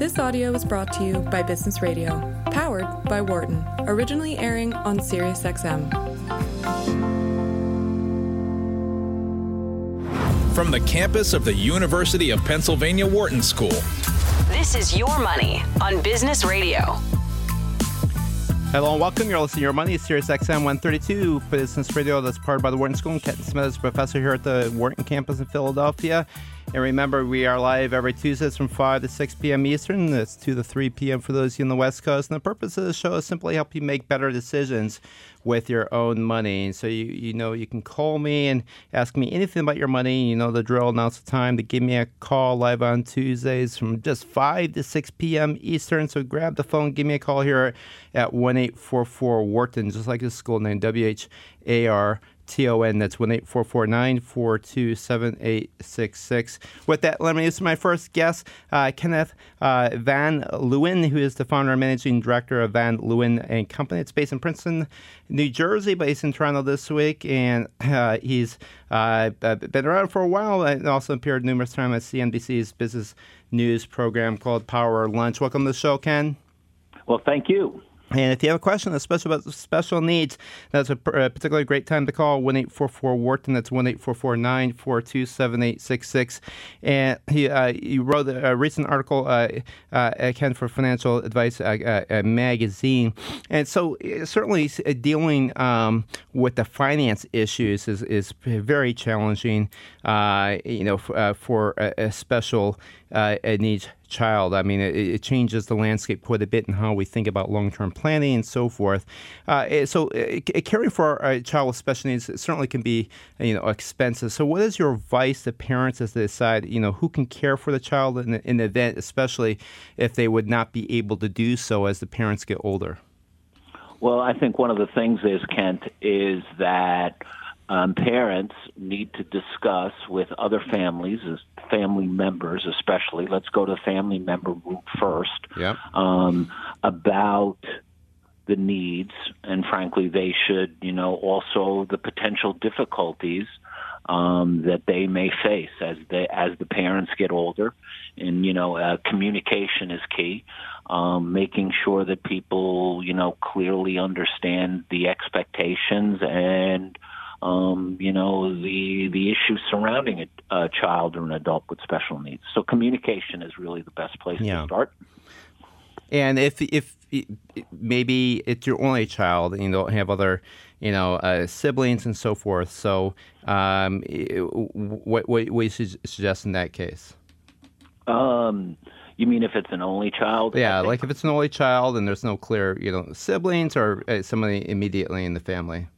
This audio is brought to you by Business Radio, powered by Wharton, originally airing on SiriusXM. From the campus of the University of Pennsylvania Wharton School. This is Your Money on Business Radio. Hello and welcome. You're listening to Your Money, Sirius XM 132 Business Radio that's powered by the Wharton School. And Kent Smetters is a professor here at the Wharton campus in Philadelphia. And remember, we are live every Tuesdays from 5 to 6 p.m. Eastern. That's 2 to 3 p.m. for those of you in the West Coast. And the purpose of the show is simply help you make better decisions with your own money. So you you know you can call me and ask me anything about your money. You know the drill. Now's the time to give me a call live on Tuesdays from just 5 to 6 p.m. Eastern. So grab the phone, give me a call here at 1 844 Wharton, just like the school name, W H A R. T-O-N. That's 1-844-942-7866. With that, let me introduce my first guest, uh, Kenneth uh, Van Leeuwen, who is the founder and managing director of Van Leeuwen and Company. It's based in Princeton, New Jersey, but he's in Toronto this week, and uh, he's uh, been around for a while and also appeared numerous times at CNBC's business news program called Power Lunch. Welcome to the show, Ken. Well, thank you. And if you have a question, especially about special needs, that's a, a particularly great time to call 1 844 Wharton. That's 1 844 942 7866. And he, uh, he wrote a, recent article, uh, uh, Ken, for Financial Advice uh, uh, magazine. And so, uh, certainly, dealing um, with the finance issues is, is very challenging, you know, for, for a, a special needs child. I mean, it, it, changes the landscape quite a bit in how we think about long term planning and so forth. Uh, so, uh, caring for a child with special needs certainly can be, you know, expensive. So, what is your advice to parents as they decide, you know, who can care for the child in, in the event, especially if they would not be able to do so as the parents get older? Well, I think one of the things is, Kent, is that um, parents need to discuss with other families, family members especially. Let's go to family member group first. Yeah. Um, about the needs, and frankly, they should, you know, also the potential difficulties um, that they may face as they as the parents get older. And you know, uh, communication is key. Um, making sure that people, you know, clearly understand the expectations and um, you know, the the issues surrounding a, a, child or an adult with special needs. So communication is really the best place yeah. to start. And if if maybe it's your only child and you don't have other, you know, uh, siblings and so forth, so um, what what what you suggest in that case? Um. You mean if it's an only child? Yeah, like if it's an only child and there's no clear, you know, siblings or uh, somebody immediately in the family.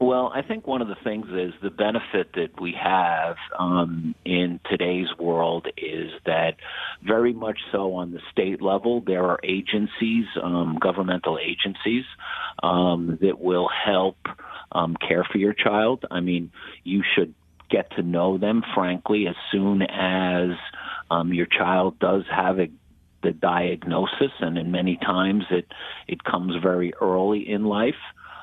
Well, I think one of the things is the benefit that we have um, in today's world is that very much so on the state level, there are agencies, um, governmental agencies, um, that will help um, care for your child. I mean, you should get to know them, frankly, as soon as um, your child does have a the diagnosis, and in many times it it comes very early in life.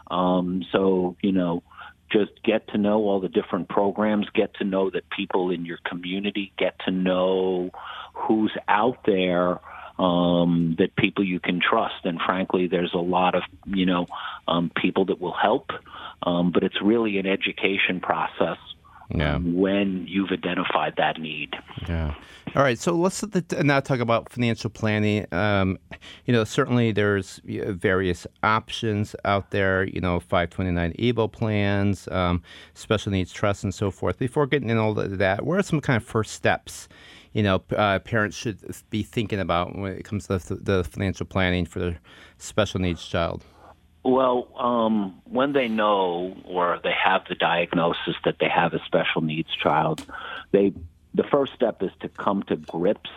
Um, so, you know, just get to know all the different programs, get to know that people in your community, get to know who's out there um, that people you can trust. And frankly, there's a lot of you know um, people that will help, um, but it's really an education process yeah. when you've identified that need. Yeah. All right. So let's now talk about financial planning. Um, you know, certainly there's various options out there. You know, 529 ABLE plans, um, special needs trusts, and so forth. Before getting into all of that, what are some kind of first steps? You know, uh, parents should be thinking about when it comes to the, the financial planning for their special needs child. Well, um, when they know or they have the diagnosis that they have a special needs child, they the first step is to come to grips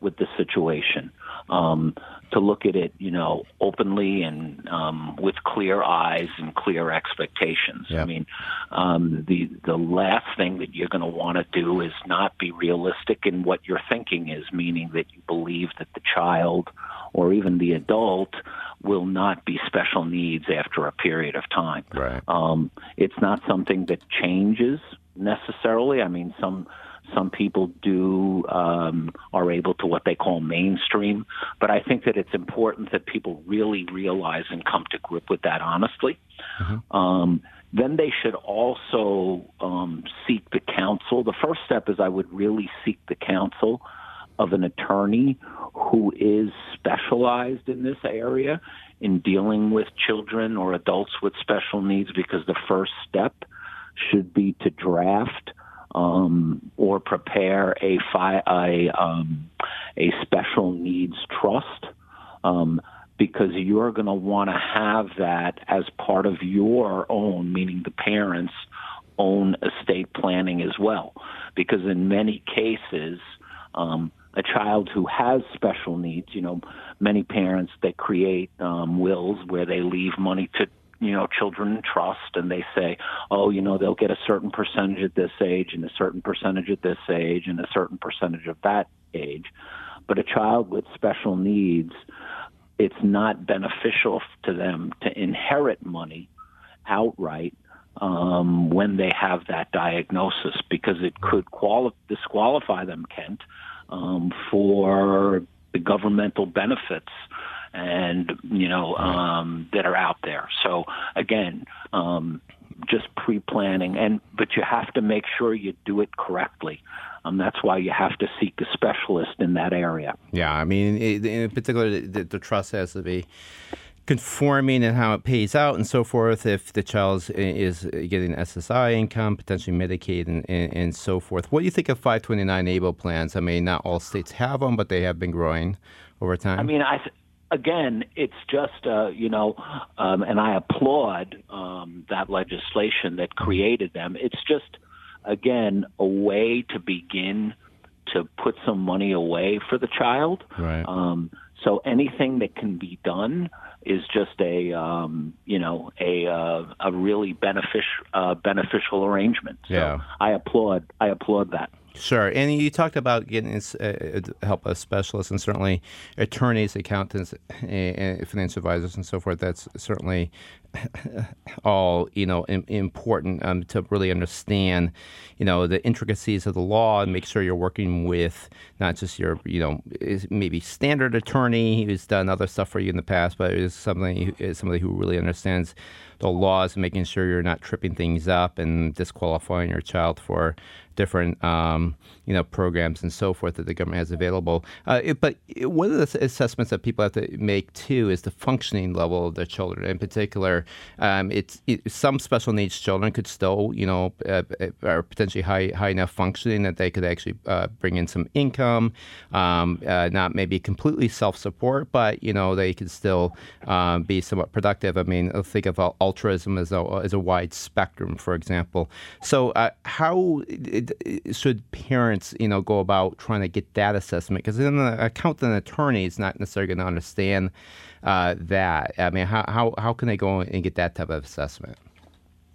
with the situation, um, to look at it, you know, openly and um, with clear eyes and clear expectations. I mean, um, the the last thing that you're going to want to do is not be realistic in what your thinking is, meaning that you believe that the child or even the adult will not be special needs after a period of time. Right. Um, it's not something that changes necessarily. I mean, some Some people do um, are able to what they call mainstream, but I think that it's important that people really realize and come to grip with that honestly. Mm-hmm. Um, then they should also um, seek the counsel. The first step is I would really seek the counsel of an attorney who is specialized in this area in dealing with children or adults with special needs because the first step should be to draft um, or prepare a fi- a, um, a special needs trust um, because you're going to want to have that as part of your own, meaning the parents' own estate planning as well. Because in many cases, um, a child who has special needs, you know, many parents they create um, wills where they leave money to you know children trust and they say oh you know they'll get a certain percentage at this age and a certain percentage at this age and a certain percentage of that age. But a child with special needs it's not beneficial to them to inherit money outright um, when they have that diagnosis because it could quali- disqualify them, Kent, um, for the governmental benefits and you know um, that are out there. So again, um, just pre-planning, and but you have to make sure you do it correctly. Um, that's why you have to seek a specialist in that area. Yeah, I mean, in particular, the, the trust has to be conforming and how it pays out and so forth. If the child is getting SSI income, potentially Medicaid and, and, and, so forth. What do you think of 529 ABLE plans? I mean, not all states have them, but they have been growing over time. I mean, I. Th- again, it's just uh, you know, um, and I applaud um, that legislation that created them. It's just again a way to begin to put some money away for the child. Right. Um, so anything that can be done is just a um, you know a uh, a really beneficial uh, beneficial arrangement. So yeah. I applaud I applaud that. Sure, and you talked about getting uh, help of specialists and certainly attorneys, accountants, and financial advisors, and so forth. That's certainly all you know important um, to really understand you know the intricacies of the law and make sure you're working with not just your you know maybe standard attorney who's done other stuff for you in the past but is somebody is somebody who really understands the laws and making sure you're not tripping things up and disqualifying your child for different um, you know programs and so forth that the government has available. Uh, it, but one of the assessments that people have to make too is the functioning level of their children. In particular, um, it's it, some special needs children could still you know uh, uh, are potentially high high enough functioning that they could actually uh, bring in some income, um, uh, not maybe completely self support, but you know they could still um, be somewhat productive. I mean, think of autism as a as a wide spectrum, for example. So uh, how should parents, you know, go about trying to get that assessment? Because then the accountant attorney is not necessarily going to understand uh, that. I mean, how, how how can they go and get that type of assessment?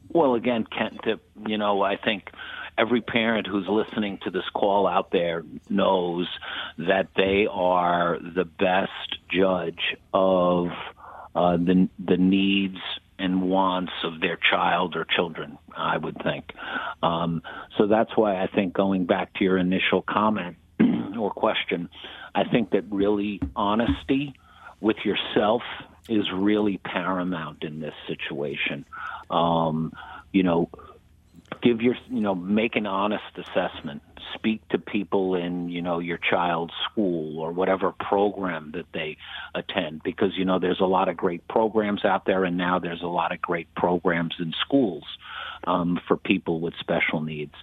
Well, again, Kent, you know, I think every parent who's listening to this call out there knows that they are the best judge of uh, the the needs and wants of their child or children, I would think. Um, so that's why I think going back to your initial comment or question, I think that really honesty with yourself is really paramount in this situation. Um, you know, give your you know make an honest assessment. Speak to people in you know your child's school or whatever program that they attend because you know there's a lot of great programs out there and now there's a lot of great programs in schools um, for people with special needs.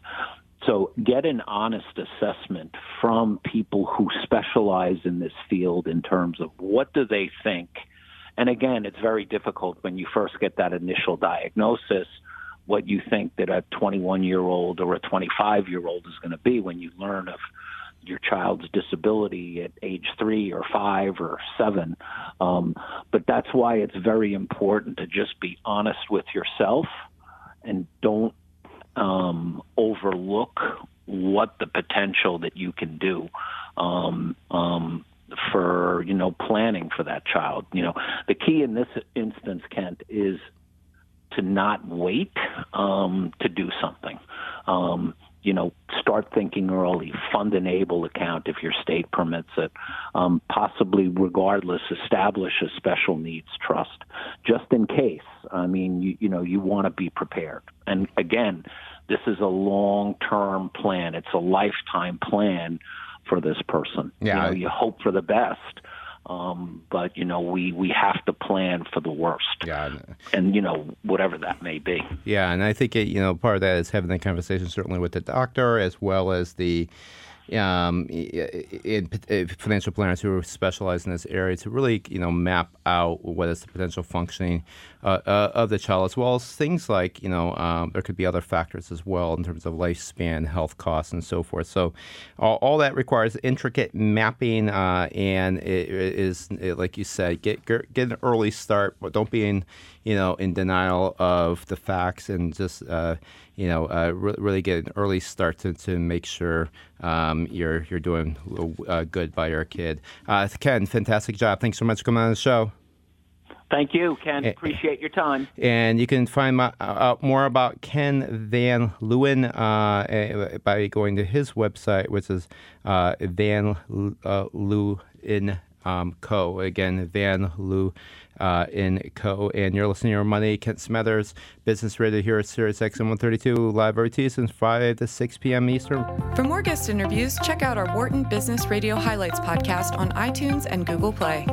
So get an honest assessment from people who specialize in this field in terms of what do they think. And again it's very difficult when you first get that initial diagnosis what you think that a 21 year old or a 25 year old is going to be when you learn of your child's disability at age three or five or seven. Um, but that's why it's very important to just be honest with yourself and don't um, overlook what the potential that you can do um, um, for you know planning for that child. You know, the key in this instance, Kent, is to not wait um, to do something. Um, you know, start thinking early. Fund an able account if your state permits it. Um, possibly, regardless, establish a special needs trust just in case. I mean, you, you know, you want to be prepared. And again, this is a long-term plan. It's a lifetime plan for this person. Yeah. You, know, you hope for the best. Um, but you know, we we have to plan for the worst. Yeah. And you know, whatever that may be. Yeah, and I think it, you know part of that is having the conversation certainly with the doctor as well as the um, in, in financial planners who specialize in this area to really you know map out what is the potential functioning uh, uh, of the child, as well as things like you know um, there could be other factors as well in terms of lifespan, health costs, and so forth. So all, all that requires intricate mapping, uh, and it, it is it, like you said, get get an early start, but don't be in you know in denial of the facts and just uh, you know uh, re- really get an early start to, to make sure um, you're you're doing uh, good by your kid. Ken, fantastic job. Thanks so much for coming on the show. Thank you, Ken. Appreciate your time. And you can find out uh, more about Ken Van Leeuwen uh, by going to his website, which is uh, Van uh, Leeuwen um, Co. Again, Van Leeuwen uh, in Co. And you're listening to Your Money, Kent Smetters, Business Radio here at Sirius XM 132, live every Tuesday, 5 to 6 p.m. Eastern. For more guest interviews, check out our Wharton Business Radio Highlights podcast on iTunes and Google Play.